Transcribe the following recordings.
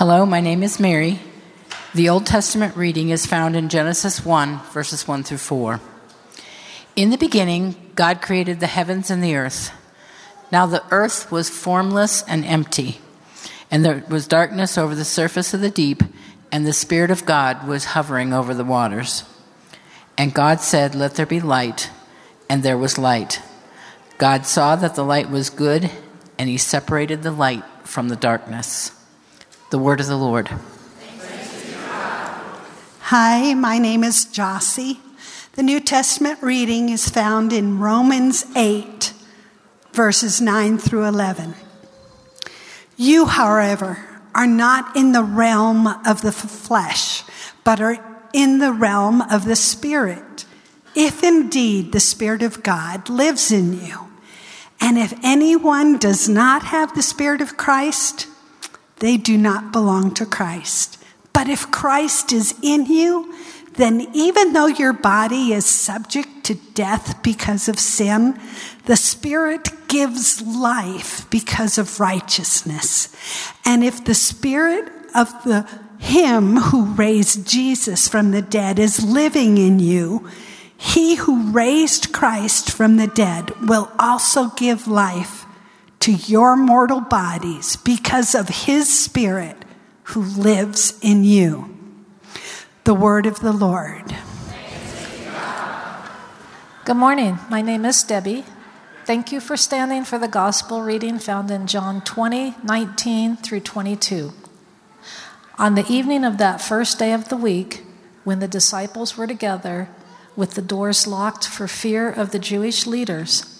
Hello, my name is Mary. The Old Testament reading is found in Genesis 1, verses 1 through 4. In the beginning, God created the heavens and the earth. Now the earth was formless and empty, and there was darkness over the surface of the deep, and the Spirit of God was hovering over the waters. And God said, Let there be light, and there was light. God saw that the light was good, and he separated the light from the darkness. The word of the Lord. Hi, my name is Jossie. The New Testament reading is found in Romans 8, verses 9 through 11. You, however, are not in the realm of the flesh, but are in the realm of the Spirit, if indeed the Spirit of God lives in you. And if anyone does not have the Spirit of Christ, they do not belong to Christ. But if Christ is in you, then even though your body is subject to death because of sin, the Spirit gives life because of righteousness. And if the Spirit of the him who raised Jesus from the dead is living in you, he who raised Christ from the dead will also give life to your mortal bodies because of his Spirit who lives in you. The word of the Lord. Good morning. My name is Debbie. Thank you for standing for the gospel reading found in John 20, 19 through 22. On the evening of that first day of the week, when the disciples were together with the doors locked for fear of the Jewish leaders,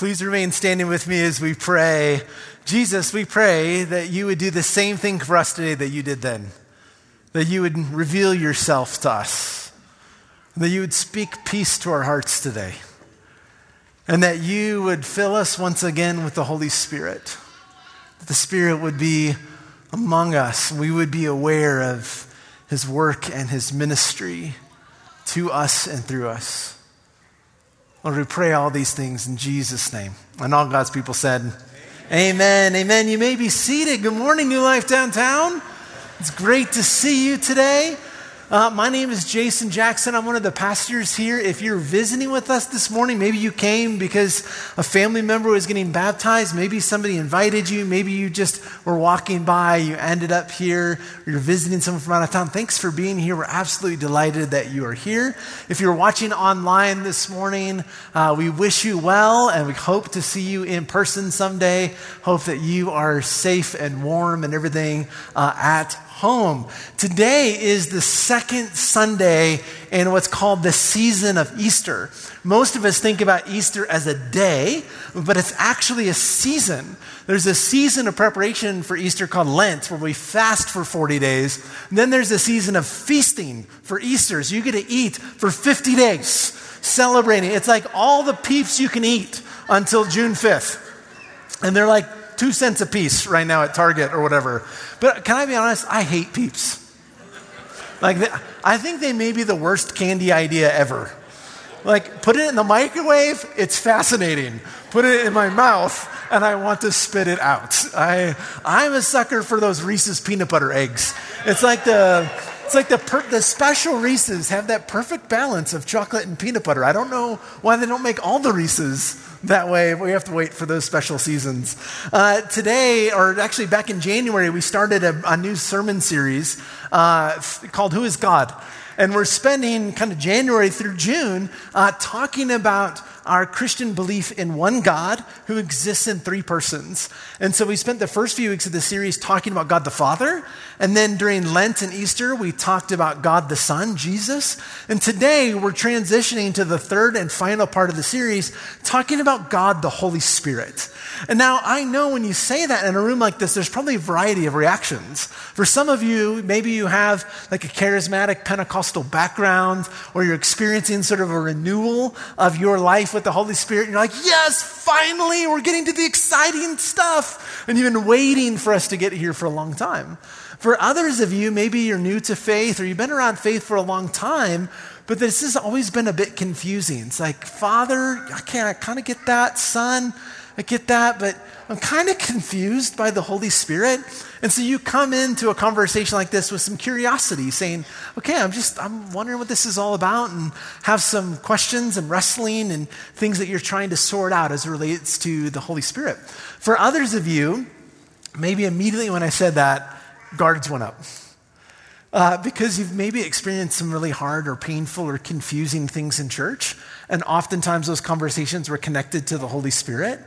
Please remain standing with me as we pray. Jesus, we pray that you would do the same thing for us today that you did then, that you would reveal yourself to us, that you would speak peace to our hearts today, and that you would fill us once again with the Holy Spirit, that the Spirit would be among us, we would be aware of his work and his ministry to us and through us. Lord, we pray all these things in Jesus' name. And all God's people said, Amen. Amen. Amen. You may be seated. Good morning, New Life Downtown. It's great to see you today. Uh, my name is Jason Jackson. I'm one of the pastors here. If you're visiting with us this morning, maybe you came because a family member was getting baptized. Maybe somebody invited you. Maybe you just were walking by. You ended up here. You're visiting someone from out of town. Thanks for being here. We're absolutely delighted that you are here. If you're watching online this morning, uh, we wish you well and we hope to see you in person someday. Hope that you are safe and warm and everything uh, at home. Today is the second Sunday in what's called the season of Easter. Most of us think about Easter as a day, but it's actually a season. There's a season of preparation for Easter called Lent, where we fast for 40 days. And then there's a season of feasting for Easter. So you get to eat for 50 days, celebrating. It's like all the peeps you can eat until June 5th. And they're like two cents a piece right now at Target or whatever. But can I be honest? I hate peeps. Like, I think they may be the worst candy idea ever. Like, put it in the microwave, it's fascinating. Put it in my mouth, and I want to spit it out. I, I'm a sucker for those Reese's peanut butter eggs. It's like the, it's like the, per, the special Reese's have that perfect balance of chocolate and peanut butter. I don't know why they don't make all the Reese's that way. We have to wait for those special seasons. Uh, today, or actually back in January, we started a, a new sermon series uh, called Who is God? And we're spending kind of January through June uh, talking about our Christian belief in one God who exists in three persons. And so we spent the first few weeks of the series talking about God the Father. And then during Lent and Easter, we talked about God the Son, Jesus. And today we're transitioning to the third and final part of the series, talking about God the Holy Spirit. And now I know when you say that in a room like this, there's probably a variety of reactions. For some of you, maybe you have like a charismatic Pentecostal background, or you're experiencing sort of a renewal of your life with the Holy Spirit. And you're like, yes, finally, we're getting to the exciting stuff. And you've been waiting for us to get here for a long time. For others of you, maybe you're new to faith or you've been around faith for a long time, but this has always been a bit confusing. It's like, Father, I can't I kind of get that. Son, I get that, but I'm kind of confused by the Holy Spirit. And so you come into a conversation like this with some curiosity, saying, okay, I'm just, I'm wondering what this is all about, and have some questions and wrestling and things that you're trying to sort out as it relates to the Holy Spirit. For others of you, maybe immediately when I said that, guards went up. Uh, because you've maybe experienced some really hard or painful or confusing things in church. And oftentimes those conversations were connected to the Holy Spirit.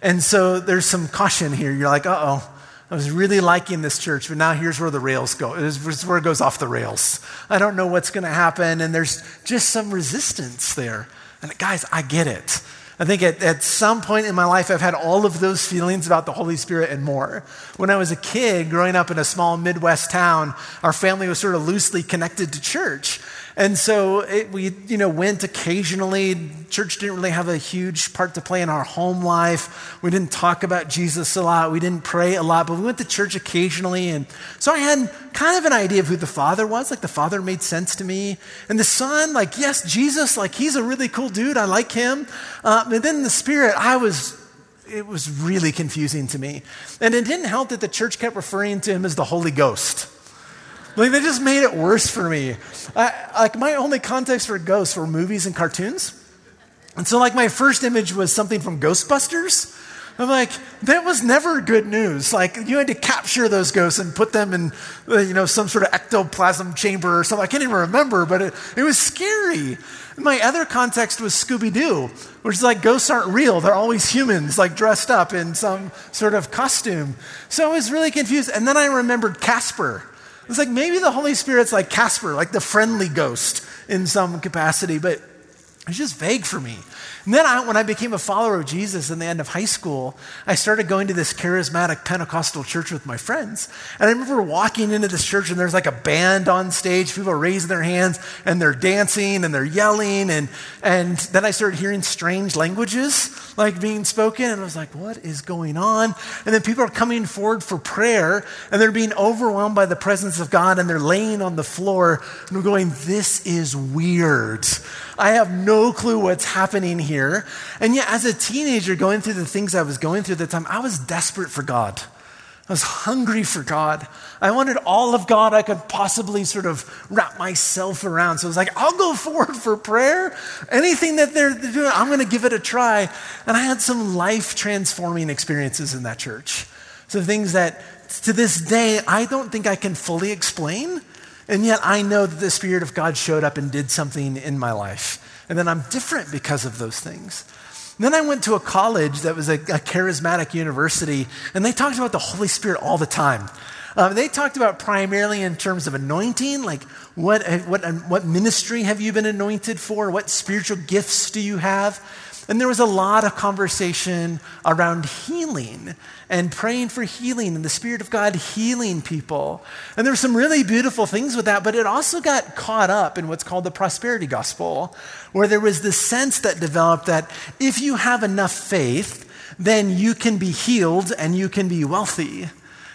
And so there's some caution here. You're like, uh oh, I was really liking this church, but now here's where the rails go. It's where it goes off the rails. I don't know what's going to happen. And there's just some resistance there. And guys, I get it. I think at, at some point in my life, I've had all of those feelings about the Holy Spirit and more. When I was a kid growing up in a small Midwest town, our family was sort of loosely connected to church. And so it, we, you know, went occasionally. Church didn't really have a huge part to play in our home life. We didn't talk about Jesus a lot. We didn't pray a lot, but we went to church occasionally. And so I had kind of an idea of who the Father was. Like the Father made sense to me. And the Son, like, yes, Jesus, like he's a really cool dude. I like him. Uh, then the Spirit, I was it was really confusing to me. And it didn't help that the church kept referring to him as the Holy Ghost. Like they just made it worse for me. I, like my only context for ghosts were movies and cartoons. And so like my first image was something from Ghostbusters. I'm like, that was never good news. Like, you had to capture those ghosts and put them in, uh, you know, some sort of ectoplasm chamber or something. I can't even remember, but it, it was scary. My other context was Scooby Doo, which is like ghosts aren't real. They're always humans, like dressed up in some sort of costume. So I was really confused. And then I remembered Casper it's like maybe the Holy Spirit's like Casper, like the friendly ghost in some capacity, but it's just vague for me. And then I, when I became a follower of Jesus in the end of high school, I started going to this charismatic Pentecostal church with my friends. And I remember walking into this church and there's like a band on stage. People raising their hands and they're dancing and they're yelling. And, and then I started hearing strange languages like being spoken. And I was like, what is going on? And then people are coming forward for prayer and they're being overwhelmed by the presence of God and they're laying on the floor. And we're going, this is weird. I have no clue what's happening here. And yet, as a teenager going through the things I was going through at the time, I was desperate for God. I was hungry for God. I wanted all of God I could possibly sort of wrap myself around. So I was like, I'll go forward for prayer. Anything that they're doing, I'm going to give it a try. And I had some life transforming experiences in that church. Some things that to this day I don't think I can fully explain. And yet I know that the Spirit of God showed up and did something in my life. And then I'm different because of those things. Then I went to a college that was a, a, charismatic university, and they talked about the Holy Spirit all the time. Um, they talked about primarily in terms of anointing, like what, what, what ministry have you been anointed for? What spiritual gifts do you have? And there was a lot of conversation around healing and praying for healing and the Spirit of God healing people. And there were some really beautiful things with that, but it also got caught up in what's called the prosperity gospel, where there was this sense that developed that if you have enough faith, then you can be healed and you can be wealthy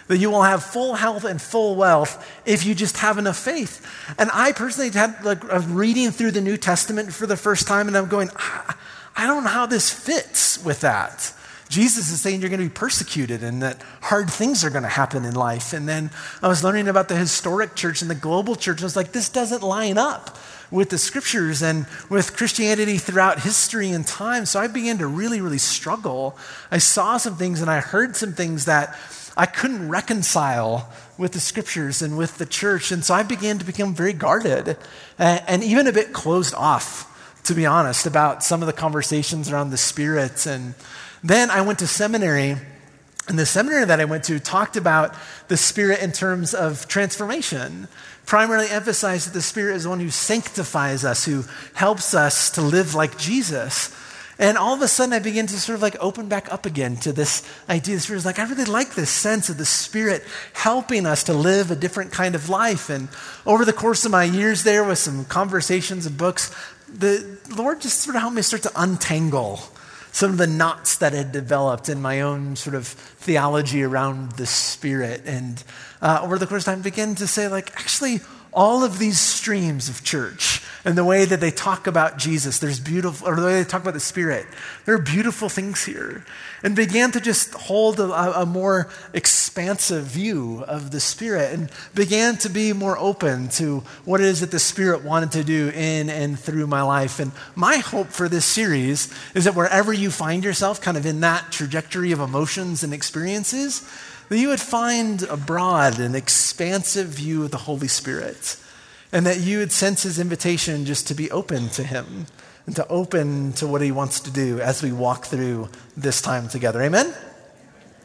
that you will have full health and full wealth if you just have enough faith. And I personally had like reading through the New Testament for the first time, and I'm going, ah, I don't know how this fits with that. Jesus is saying you're going to be persecuted and that hard things are going to happen in life. And then I was learning about the historic church and the global church. And I was like, this doesn't line up with the scriptures and with Christianity throughout history and time. So I began to really, really struggle. I saw some things and I heard some things that I couldn't reconcile with the scriptures and with the church. And so I began to become very guarded and even a bit closed off to be honest, about some of the conversations around the spirits. And then I went to seminary. And the seminary that I went to talked about the Spirit in terms of transformation, primarily emphasized that the Spirit is the one who sanctifies us, who helps us to live like Jesus. And all of a sudden, I begin to sort of like open back up again to this idea. The Spirit is like, I really like this sense of the Spirit helping us to live a different kind of life. And over the course of my years there, with some conversations and books, the Lord just sort of helped me start to untangle some of the knots that had developed in my own sort of theology around the Spirit. And uh, over the course of time, begin to say, like, actually, all of these streams of church and the way that they talk about Jesus, there's beautiful, or the way they talk about the Spirit, there are beautiful things here. And began to just hold a, a more expansive view of the Spirit and began to be more open to what it is that the Spirit wanted to do in and through my life. And my hope for this series is that wherever you find yourself, kind of in that trajectory of emotions and experiences, that you would find a broad and expansive view of the Holy Spirit, and that you would sense his invitation just to be open to him and to open to what he wants to do as we walk through this time together. Amen?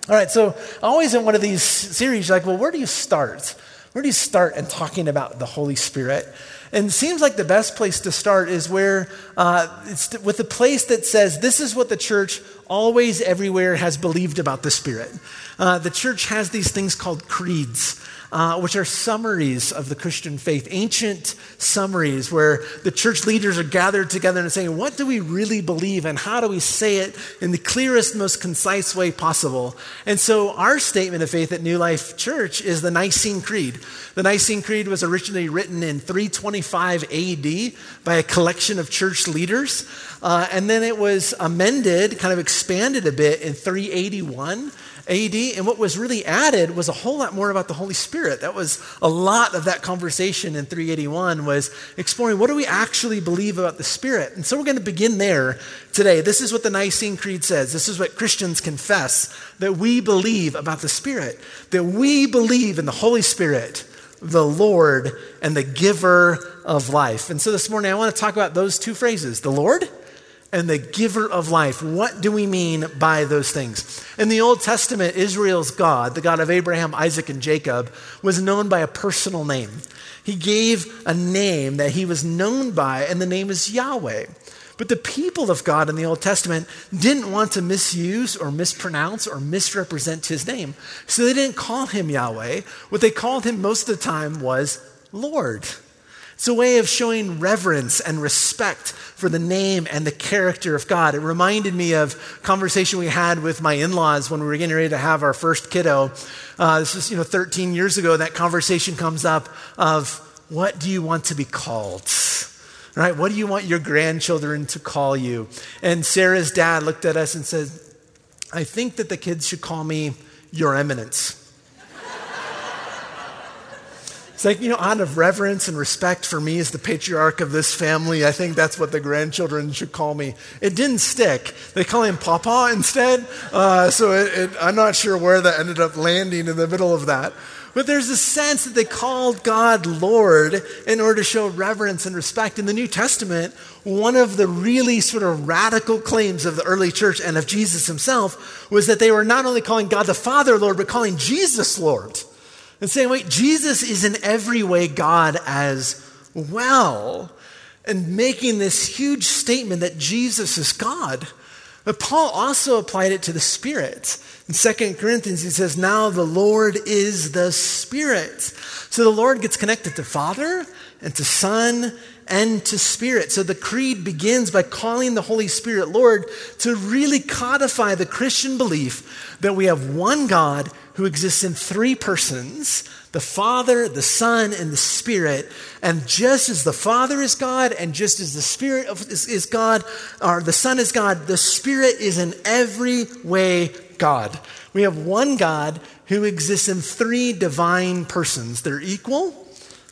All right, so always in one of these series, like, well, where do you start? Where do you start in talking about the Holy Spirit? And it seems like the best place to start is where uh, it's with the place that says, this is what the church always, everywhere has believed about the Spirit. Uh, the church has these things called creeds. Uh, which are summaries of the Christian faith, ancient summaries where the church leaders are gathered together and saying, What do we really believe and how do we say it in the clearest, most concise way possible? And so, our statement of faith at New Life Church is the Nicene Creed. The Nicene Creed was originally written in 325 AD by a collection of church leaders, uh, and then it was amended, kind of expanded a bit in 381. AD. And what was really added was a whole lot more about the Holy Spirit. That was a lot of that conversation in 381 was exploring what do we actually believe about the Spirit. And so we're going to begin there today. This is what the Nicene Creed says. This is what Christians confess that we believe about the Spirit, that we believe in the Holy Spirit, the Lord, and the giver of life. And so this morning I want to talk about those two phrases, the Lord and the giver of life. What do we mean by those things? In the Old Testament, Israel's God, the God of Abraham, Isaac, and Jacob, was known by a personal name. He gave a name that he was known by, and the name is Yahweh. But the people of God in the Old Testament didn't want to misuse or mispronounce or misrepresent his name. So they didn't call him Yahweh. What they called him most of the time was Lord. It's a way of showing reverence and respect for the name and the character of God. It reminded me of conversation we had with my in-laws when we were getting ready to have our first kiddo. Uh, this was, you know, 13 years ago. That conversation comes up of what do you want to be called? Right? What do you want your grandchildren to call you? And Sarah's dad looked at us and said, I think that the kids should call me Your Eminence. It's like, you know, out of reverence and respect for me as the patriarch of this family, I think that's what the grandchildren should call me. It didn't stick. They call him Papa instead. Uh, so it, it, I'm not sure where that ended up landing in the middle of that. But there's a sense that they called God Lord in order to show reverence and respect. In the New Testament, one of the really sort of radical claims of the early church and of Jesus himself was that they were not only calling God the Father Lord, but calling Jesus Lord and saying, wait, Jesus is in every way God as well, and making this huge statement that Jesus is God. But Paul also applied it to the Spirit. In 2 Corinthians, he says, Now the Lord is the Spirit. So the Lord gets connected to Father and to Son and to Spirit. So the creed begins by calling the Holy Spirit Lord to really codify the Christian belief that we have one God who exists in three persons the Father, the Son, and the Spirit. And just as the Father is God, and just as the Spirit is God, or the Son is God, the Spirit is in every way God. We have one God who exists in three divine persons. They're equal,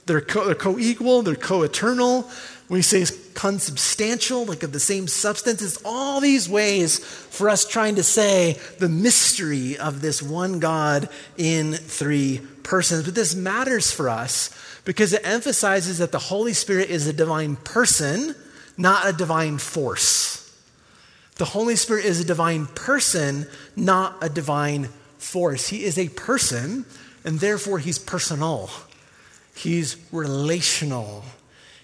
they're co equal, they're co eternal, we say consubstantial, like of the same substance. It's all these ways for us trying to say the mystery of this one God in three persons. But this matters for us because it emphasizes that the Holy Spirit is a divine person, not a divine force. The Holy Spirit is a divine person, not a divine force. He is a person, and therefore he's personal. He's relational.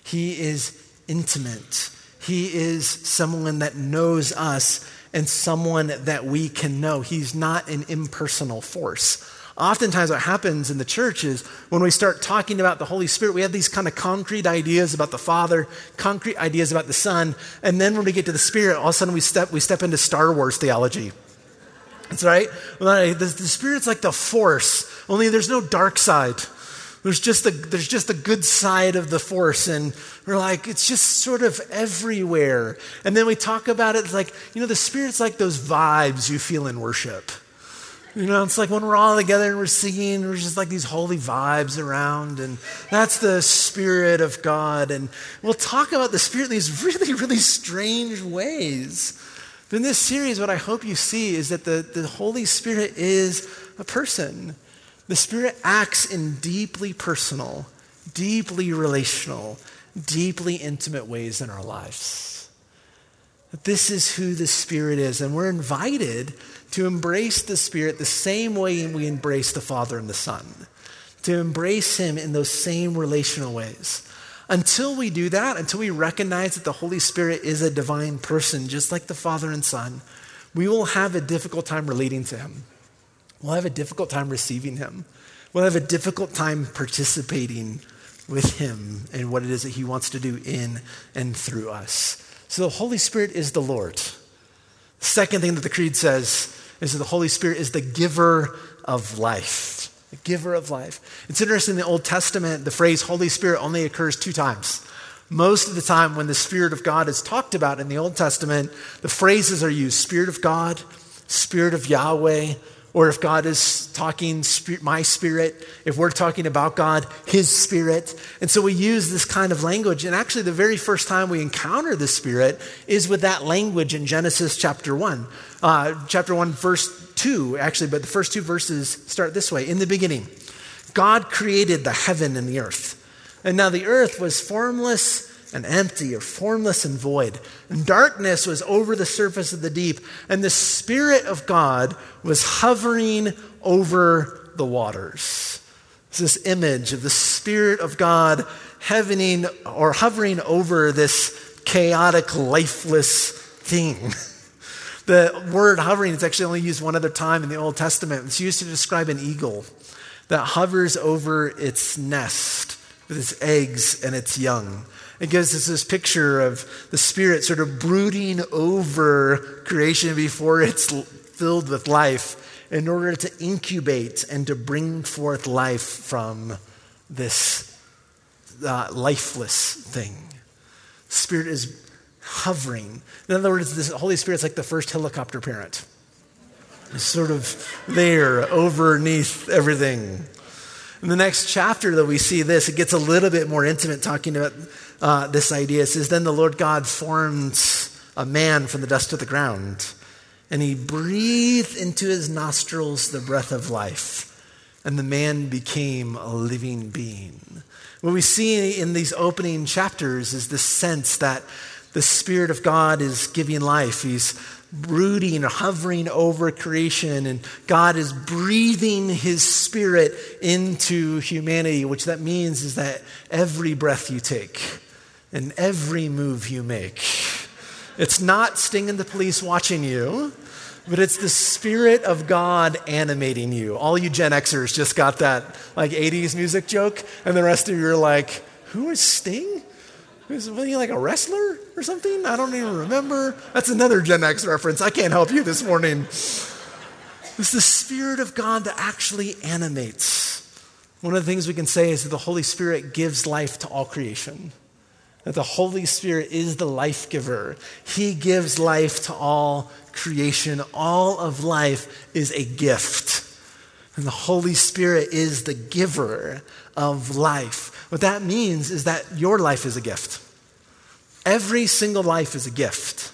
He is intimate. He is someone that knows us and someone that we can know. He's not an impersonal force. Oftentimes, what happens in the church is when we start talking about the Holy Spirit, we have these kind of concrete ideas about the Father, concrete ideas about the Son, and then when we get to the Spirit, all of a sudden we step, we step into Star Wars theology. That's right. The, the Spirit's like the Force, only there's no dark side. There's just the there's just the good side of the force, and we're like, it's just sort of everywhere. And then we talk about it like, you know, the spirit's like those vibes you feel in worship. You know, it's like when we're all together and we're singing, we're just like these holy vibes around, and that's the Spirit of God. And we'll talk about the Spirit in these really, really strange ways. But in this series, what I hope you see is that the, the Holy Spirit is a person. The Spirit acts in deeply personal, deeply relational, deeply intimate ways in our lives. This is who the Spirit is, and we're invited to embrace the Spirit the same way we embrace the Father and the Son, to embrace Him in those same relational ways. Until we do that, until we recognize that the Holy Spirit is a divine person, just like the Father and Son, we will have a difficult time relating to Him. We'll have a difficult time receiving Him. We'll have a difficult time participating with Him and what it is that He wants to do in and through us. So the Holy Spirit is the Lord. Second thing that the Creed says is that the Holy Spirit is the giver of life. The giver of life. It's interesting in the Old Testament, the phrase Holy Spirit only occurs two times. Most of the time, when the Spirit of God is talked about in the Old Testament, the phrases are used Spirit of God, Spirit of Yahweh, or if God is talking my spirit, if we're talking about God, his spirit. And so we use this kind of language. And actually, the very first time we encounter the spirit is with that language in Genesis chapter 1. Uh, chapter 1, verse 2, actually, but the first two verses start this way In the beginning, God created the heaven and the earth. And now the earth was formless and empty or formless and void. And darkness was over the surface of the deep, and the Spirit of God was hovering over the waters. It's this image of the Spirit of God hovering or hovering over this chaotic, lifeless thing. The word hovering is actually only used one other time in the Old Testament. It's used to describe an eagle that hovers over its nest with its eggs and its young. It gives us this picture of the Spirit sort of brooding over creation before it's filled with life in order to incubate and to bring forth life from this uh, lifeless thing. Spirit is hovering. In other words, the Holy Spirit's like the first helicopter parent. It's sort of there, overneath everything. In the next chapter, though, we see this. It gets a little bit more intimate, talking about uh, this idea. It says, Then the Lord God formed a man from the dust of the ground, and he breathed into his nostrils the breath of life, and the man became a living being. What we see in these opening chapters is this sense that the Spirit of God is giving life. He's brooding, hovering over creation, and God is breathing His Spirit into humanity, which that means is that every breath you take, and every move you make. It's not Sting and the police watching you, but it's the Spirit of God animating you. All you Gen Xers just got that like 80s music joke, and the rest of you are like, who is Sting? Is he like a wrestler or something? I don't even remember. That's another Gen X reference. I can't help you this morning. It's the Spirit of God that actually animates. One of the things we can say is that the Holy Spirit gives life to all creation that the Holy Spirit is the life giver. He gives life to all creation. All of life is a gift. And the Holy Spirit is the giver of life. What that means is that your life is a gift. Every single life is a gift.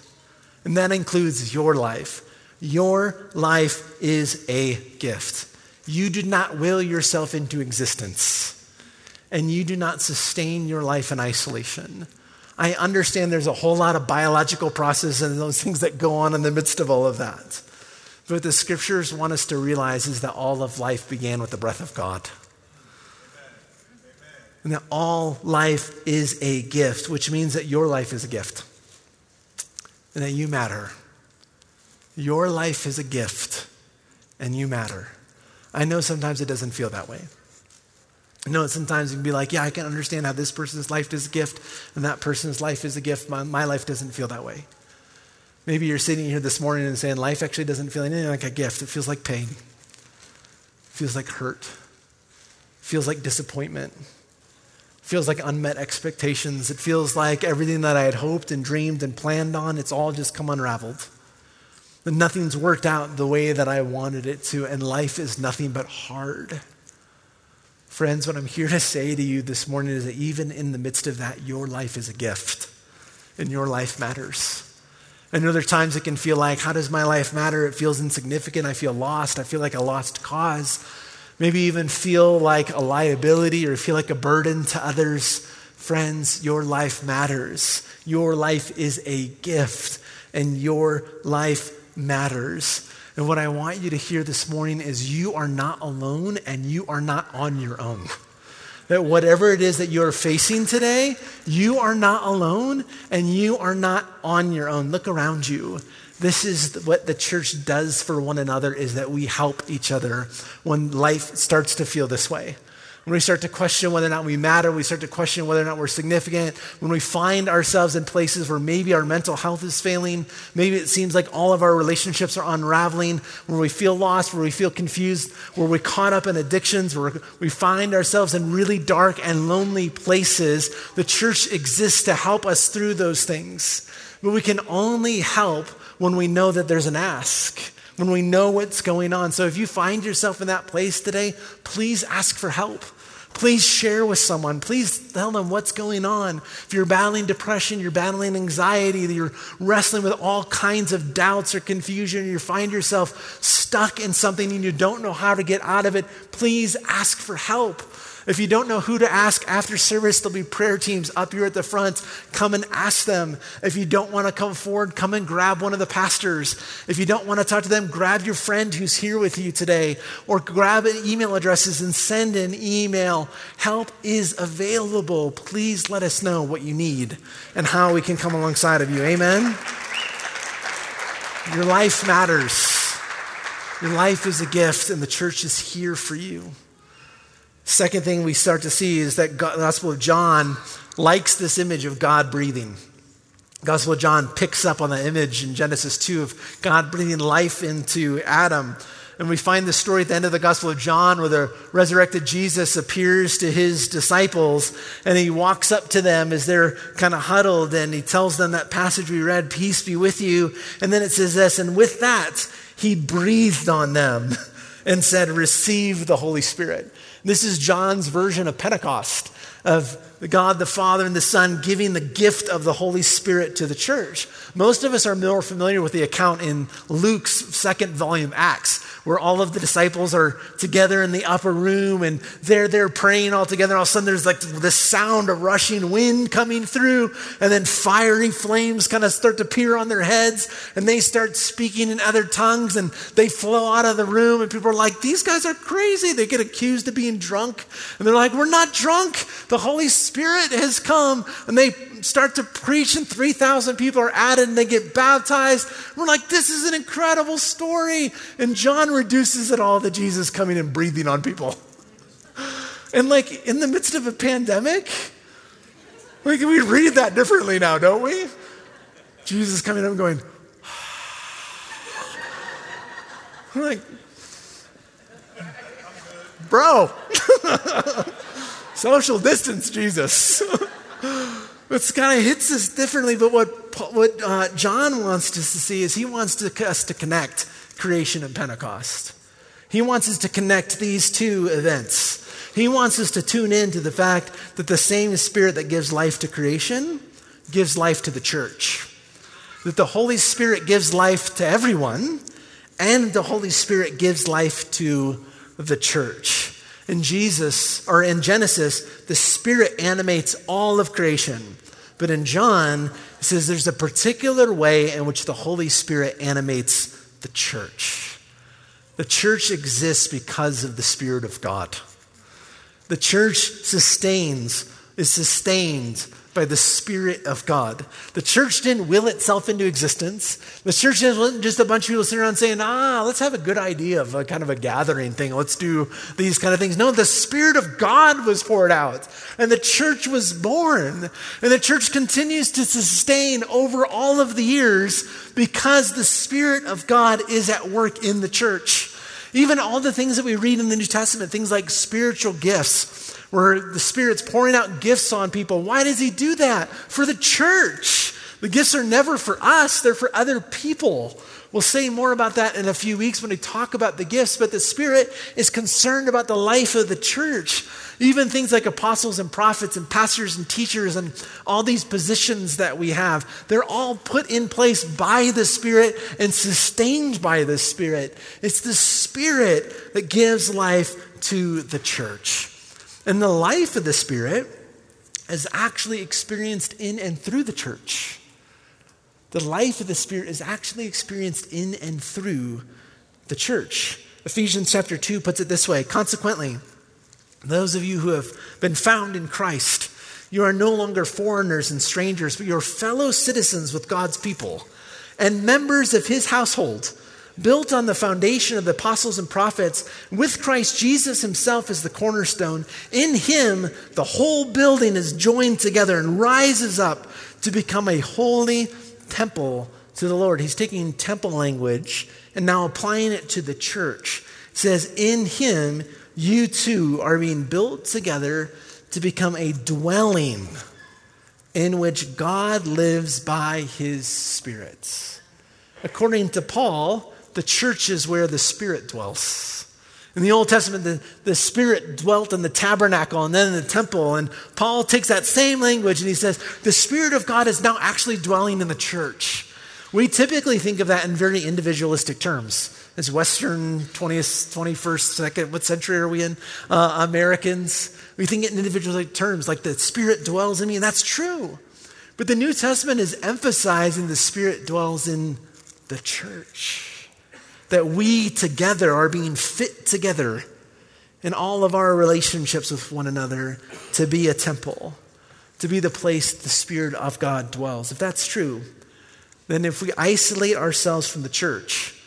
And that includes your life. Your life is a gift. You did not will yourself into existence and you do not sustain your life in isolation. I understand there's a whole lot of biological process and those things that go on in the midst of all of that. But what the scriptures want us to realize is that all of life began with the breath of God. And that all life is a gift, which means that your life is a gift. And that you matter. Your life is a gift, and you matter. I know sometimes it doesn't feel that way. I know sometimes you can be like, yeah, I can understand how this person's life is a gift and that person's life is a gift. My, my life doesn't feel that way. Maybe you're sitting here this morning and saying, life actually doesn't feel anything like a gift. It feels like pain, it feels like hurt, it feels like disappointment, feels like unmet expectations. It feels like everything that I had hoped and dreamed and planned on, it's all just come unraveled. And nothing's worked out the way that I wanted it to, and life is nothing but hard. Friends, what I'm here to say to you this morning is that even in the midst of that, your life is a gift and your life matters. There are times it can feel like, how does my life matter? It feels insignificant. I feel lost. I feel like a lost cause. Maybe even feel like a liability or feel like a burden to others. Friends, your life matters. Your life is a gift, and your life matters. And what I want you to hear this morning is you are not alone and you are not on your own. That whatever it is that you're facing today, you are not alone and you are not on your own. Look around you. This is what the church does for one another is that we help each other when life starts to feel this way. When we start to question whether or not we matter, we start to question whether or not we're significant, when we find ourselves in places where maybe our mental health is failing, maybe it seems like all of our relationships are unraveling, where we feel lost, where we feel confused, where we're caught up in addictions, where we find ourselves in really dark and lonely places, the church exists to help us through those things. But we can only help when we know that there's an ask when we know what's going on. So if you find yourself in that place today, please ask for help. Please share with someone. Please tell them what's going on. If you're battling depression, you're battling anxiety, you're wrestling with all kinds of doubts or confusion, you find yourself stuck in something and you don't know how to get out of it, please ask for help. If you don't know who to ask after service, there'll be prayer teams up here at the front. Come and ask them. If you don't want to come forward, come and grab one of the pastors. If you don't want to talk to them, grab your friend who's here with you today or grab email addresses and send an email. Help is available. Please let us know what you need and how we can come alongside of you. Amen. Your life matters. Your life is a gift, and the church is here for you. Second thing we start to see is that the Gospel of John likes this image of God breathing. Gospel of John picks up on the image in Genesis 2 of God breathing life into Adam. And we find the story at the end of the Gospel of John where the resurrected Jesus appears to his disciples and he walks up to them as they're kind of huddled and he tells them that passage we read, Peace be with you. And then it says this, and with that, he breathed on them and said, Receive the Holy Spirit. This is John's version of Pentecost, of God the Father and the Son giving the gift of the Holy Spirit to the church. Most of us are more familiar with the account in Luke's second volume, Acts, where all of the disciples are together in the upper room and they're there praying all together. All of a sudden, there's like this sound of rushing wind coming through, and then fiery flames kind of start to appear on their heads, and they start speaking in other tongues, and they flow out of the room, and people are like, These guys are crazy. They get accused of being drunk, and they're like, We're not drunk. The Holy Spirit has come, and they start to preach, and 3,000 people are added and they get baptized. We're like, this is an incredible story. And John reduces it all to Jesus coming and breathing on people. And like in the midst of a pandemic, like we read that differently now, don't we? Jesus coming up and going, we're like, bro, social distance, Jesus. It's kind of hits us differently, but what, what uh, John wants us to see is he wants to, us to connect creation and Pentecost. He wants us to connect these two events. He wants us to tune in to the fact that the same Spirit that gives life to creation gives life to the church. That the Holy Spirit gives life to everyone, and the Holy Spirit gives life to the church. In Jesus, or in Genesis, the Spirit animates all of creation. But in John, it says there's a particular way in which the Holy Spirit animates the church. The church exists because of the Spirit of God. The church sustains, is sustained by the Spirit of God. The church didn't will itself into existence. The church wasn't just a bunch of people sitting around saying, ah, let's have a good idea of a kind of a gathering thing. Let's do these kind of things. No, the Spirit of God was poured out, and the church was born. And the church continues to sustain over all of the years because the Spirit of God is at work in the church. Even all the things that we read in the New Testament, things like spiritual gifts, where the Spirit's pouring out gifts on people. Why does He do that? For the church. The gifts are never for us, they're for other people. We'll say more about that in a few weeks when we talk about the gifts, but the Spirit is concerned about the life of the church. Even things like apostles and prophets and pastors and teachers and all these positions that we have, they're all put in place by the Spirit and sustained by the Spirit. It's the Spirit that gives life to the church. And the life of the Spirit is actually experienced in and through the church. The life of the Spirit is actually experienced in and through the church. Ephesians chapter 2 puts it this way Consequently, those of you who have been found in Christ, you are no longer foreigners and strangers, but you're fellow citizens with God's people and members of his household built on the foundation of the apostles and prophets, with Christ Jesus himself as the cornerstone. In him, the whole building is joined together and rises up to become a holy temple to the Lord. He's taking temple language and now applying it to the church. It says, In him, you too are being built together to become a dwelling in which God lives by his Spirit. According to Paul, the church is where the Spirit dwells. In the Old Testament, the, the Spirit dwelt in the tabernacle and then in the temple. And Paul takes that same language and he says, the Spirit of God is now actually dwelling in the church. We typically think of that in very individualistic terms. As Western 20th, 21st, second, what century are we in? Uh, Americans. We think in individualistic terms, like the Spirit dwells in me, and that's true. But the New Testament is emphasizing the Spirit dwells in the church that we together are being fit together in all of our relationships with one another to be a temple, to be the place the Spirit of God dwells. If that's true, then if we isolate ourselves from the church,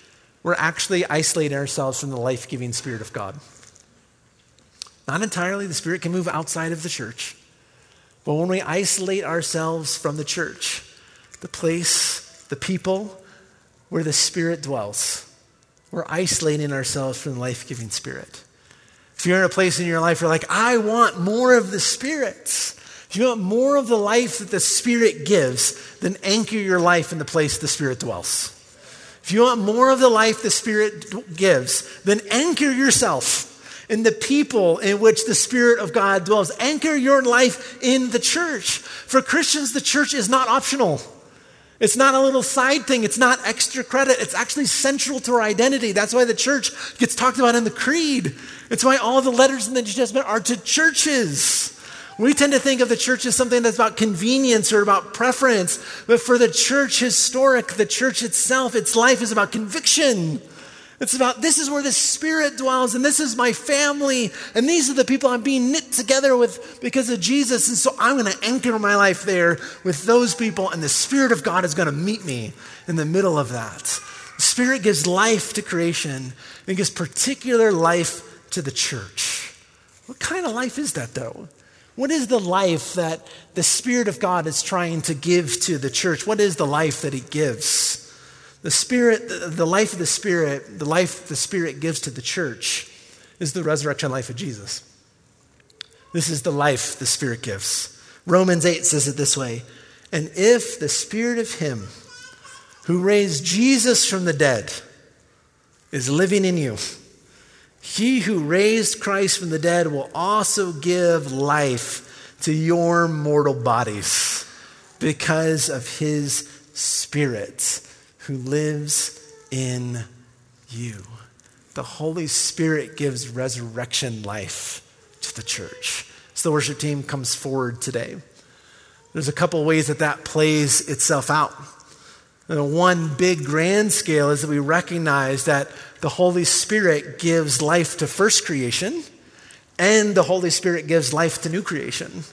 we're actually isolating ourselves from the life giving Spirit of God. Not entirely, the Spirit can move outside of the church. But when we isolate ourselves from the church, the place, the people where the Spirit dwells, we're isolating ourselves from the life giving Spirit. If you're in a place in your life where you're like, I want more of the Spirit, if you want more of the life that the Spirit gives, then anchor your life in the place the Spirit dwells. If you want more of the life the Spirit gives, then anchor yourself in the people in which the Spirit of God dwells. Anchor your life in the church. For Christians, the church is not optional. It's not a little side thing. It's not extra credit. It's actually central to our identity. That's why the church gets talked about in the creed. It's why all the letters in the New Testament are to churches. We tend to think of the church as something that's about convenience or about preference. But for the church historic, the church itself, its life is about conviction. It's about this is where the Spirit dwells, and this is my family, and these are the people I'm being knit together with because of Jesus. And so I'm going to anchor my life there with those people, and the Spirit of God is going to meet me in the middle of that. The Spirit gives life to creation, and gives particular life to the church. What kind of life is that, though? What is the life that the Spirit of God is trying to give to the church? What is the life that He gives? The Spirit, the life of the Spirit, the life the Spirit gives to the church is the resurrection life of Jesus. This is the life the Spirit gives. Romans 8 says it this way And if the Spirit of Him who raised Jesus from the dead is living in you, he who raised Christ from the dead will also give life to your mortal bodies because of his Spirit who lives in you. The Holy Spirit gives resurrection life to the church. So the worship team comes forward today. there's a couple ways that that plays itself out. One big grand scale is that we recognize that the Holy Spirit gives life to first creation, and the Holy Spirit gives life to new creation.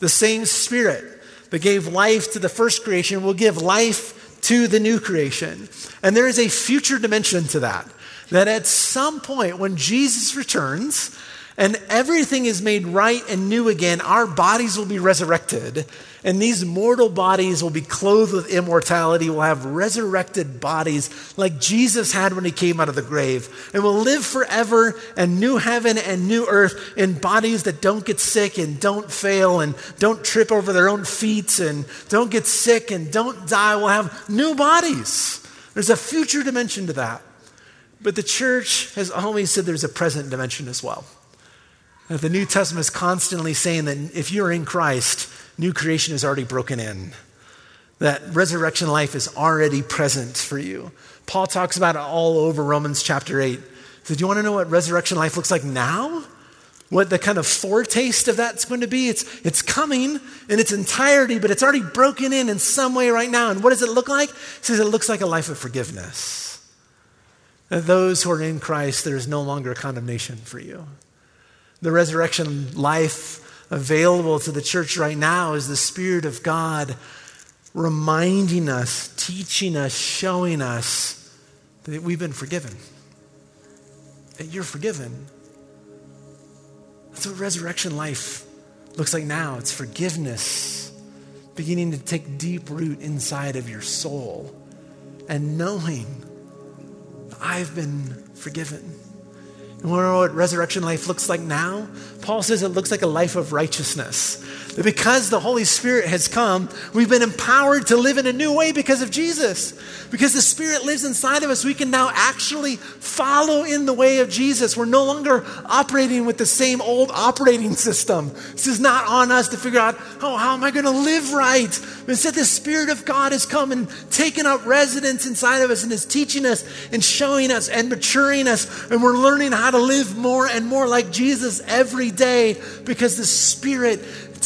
The same Spirit that gave life to the first creation will give life to the new creation. And there is a future dimension to that. That at some point, when Jesus returns and everything is made right and new again, our bodies will be resurrected and these mortal bodies will be clothed with immortality, We'll have resurrected bodies like Jesus had when he came out of the grave, and we'll live forever in new heaven and new earth in bodies that don't get sick and don't fail and don't trip over their own feet and don't get sick and don't die. We'll have new bodies. There's a future dimension to that. But the church has always said there's a present dimension as well. That the New Testament is constantly saying that if you're in Christ, new creation is already broken in, that resurrection life is already present for you. Paul talks about it all over Romans chapter 8. So, do you want to know what resurrection life looks like now? What the kind of foretaste of that's going to be? It's, it's coming in its entirety, but it's already broken in in some way right now. And what does it look like? He says it looks like a life of forgiveness. That those who are in Christ, there is no longer condemnation for you. The resurrection life available to the church right now is the Spirit of God reminding us, teaching us, showing us that we've been forgiven. That you're forgiven. That's what resurrection life looks like now. It's forgiveness beginning to take deep root inside of your soul and knowing I've been forgiven. You want to know what resurrection life looks like now? Paul says it looks like a life of righteousness. That because the Holy Spirit has come, we've been empowered to live in a new way because of Jesus. Because the Spirit lives inside of us, we can now actually follow in the way of Jesus. We're no longer operating with the same old operating system. This is not on us to figure out, oh, how am I going to live right? Instead, the Spirit of God has come and taken up residence inside of us and is teaching us and showing us and maturing us. And we're learning how to live more and more like Jesus every day because the Spirit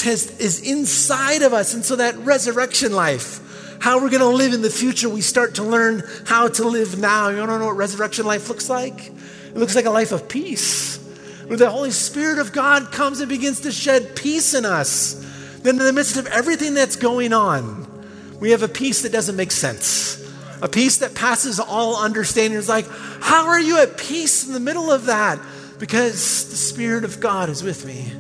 is inside of us. And so that resurrection life, how we're going to live in the future, we start to learn how to live now. You to know what resurrection life looks like? It looks like a life of peace, where the Holy Spirit of God comes and begins to shed peace in us. Then, in the midst of everything that's going on, we have a peace that doesn't make sense. A peace that passes all understanding. It's like, how are you at peace in the middle of that? Because the Spirit of God is with me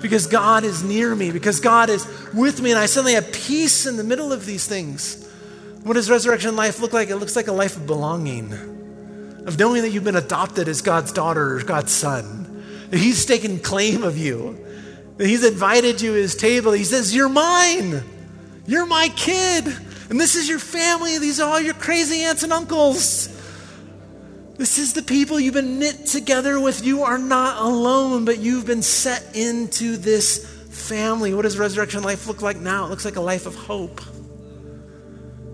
because God is near me, because God is with me, and I suddenly have peace in the middle of these things. What does resurrection life look like? It looks like a life of belonging, of knowing that you've been adopted as God's daughter or God's son, that He's taken claim of you, that He's invited you to His table. He says, You're mine, you're my kid, and this is your family, these are all your crazy aunts and uncles. This is the people you've been knit together with. You are not alone, but you've been set into this family. What does resurrection life look like now? It looks like a life of hope.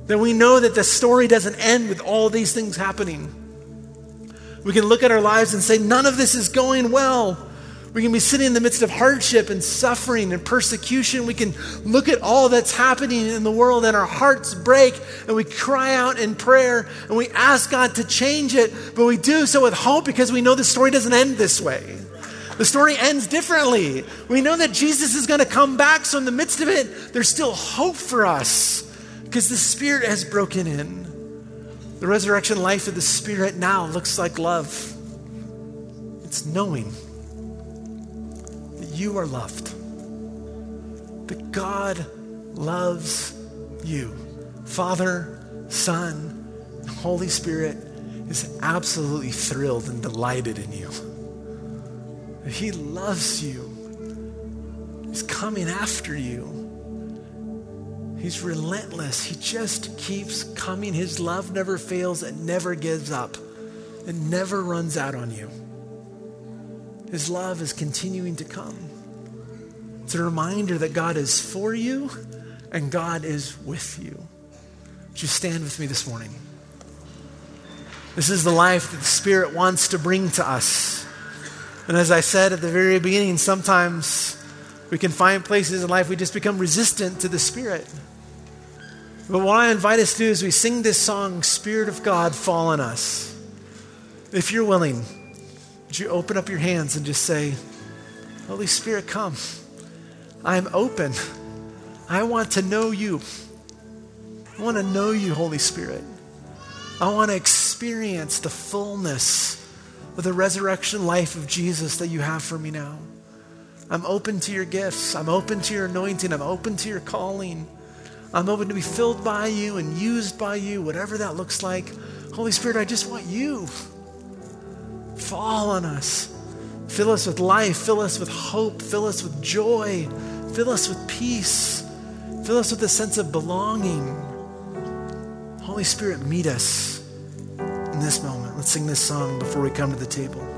That we know that the story doesn't end with all these things happening. We can look at our lives and say, none of this is going well. We can be sitting in the midst of hardship and suffering and persecution. We can look at all that's happening in the world and our hearts break and we cry out in prayer and we ask God to change it, but we do so with hope because we know the story doesn't end this way. The story ends differently. We know that Jesus is going to come back, so in the midst of it, there's still hope for us because the Spirit has broken in. The resurrection life of the Spirit now looks like love. It's knowing you are loved. That God loves you. Father, Son, Holy Spirit is absolutely thrilled and delighted in you. He loves you. He's coming after you. He's relentless. He just keeps coming. His love never fails, it never gives up, it never runs out on you. His love is continuing to come. It's a reminder that God is for you and God is with you. Would you stand with me this morning? This is the life that the Spirit wants to bring to us. And as I said at the very beginning, sometimes We can find places in life we just become resistant to the Spirit. But what I invite us to do is we sing this song, Spirit of God, fall on us. If you're willing, would you open up your hands and just say, Holy Spirit, come. I'm open. I want to know you. I want to know you, Holy Spirit. I want to experience the fullness of the resurrection life of Jesus that you have for me now. I'm open to your gifts. I'm open to your anointing. I'm open to your calling. I'm open to be filled by you and used by you, whatever that looks like. Holy Spirit, I just want you. Fall on us. Fill us with life. Fill us with hope. Fill us with joy. Fill us with peace. Fill us with a sense of belonging. Holy Spirit, meet us in this moment. Let's sing this song before we come to the table.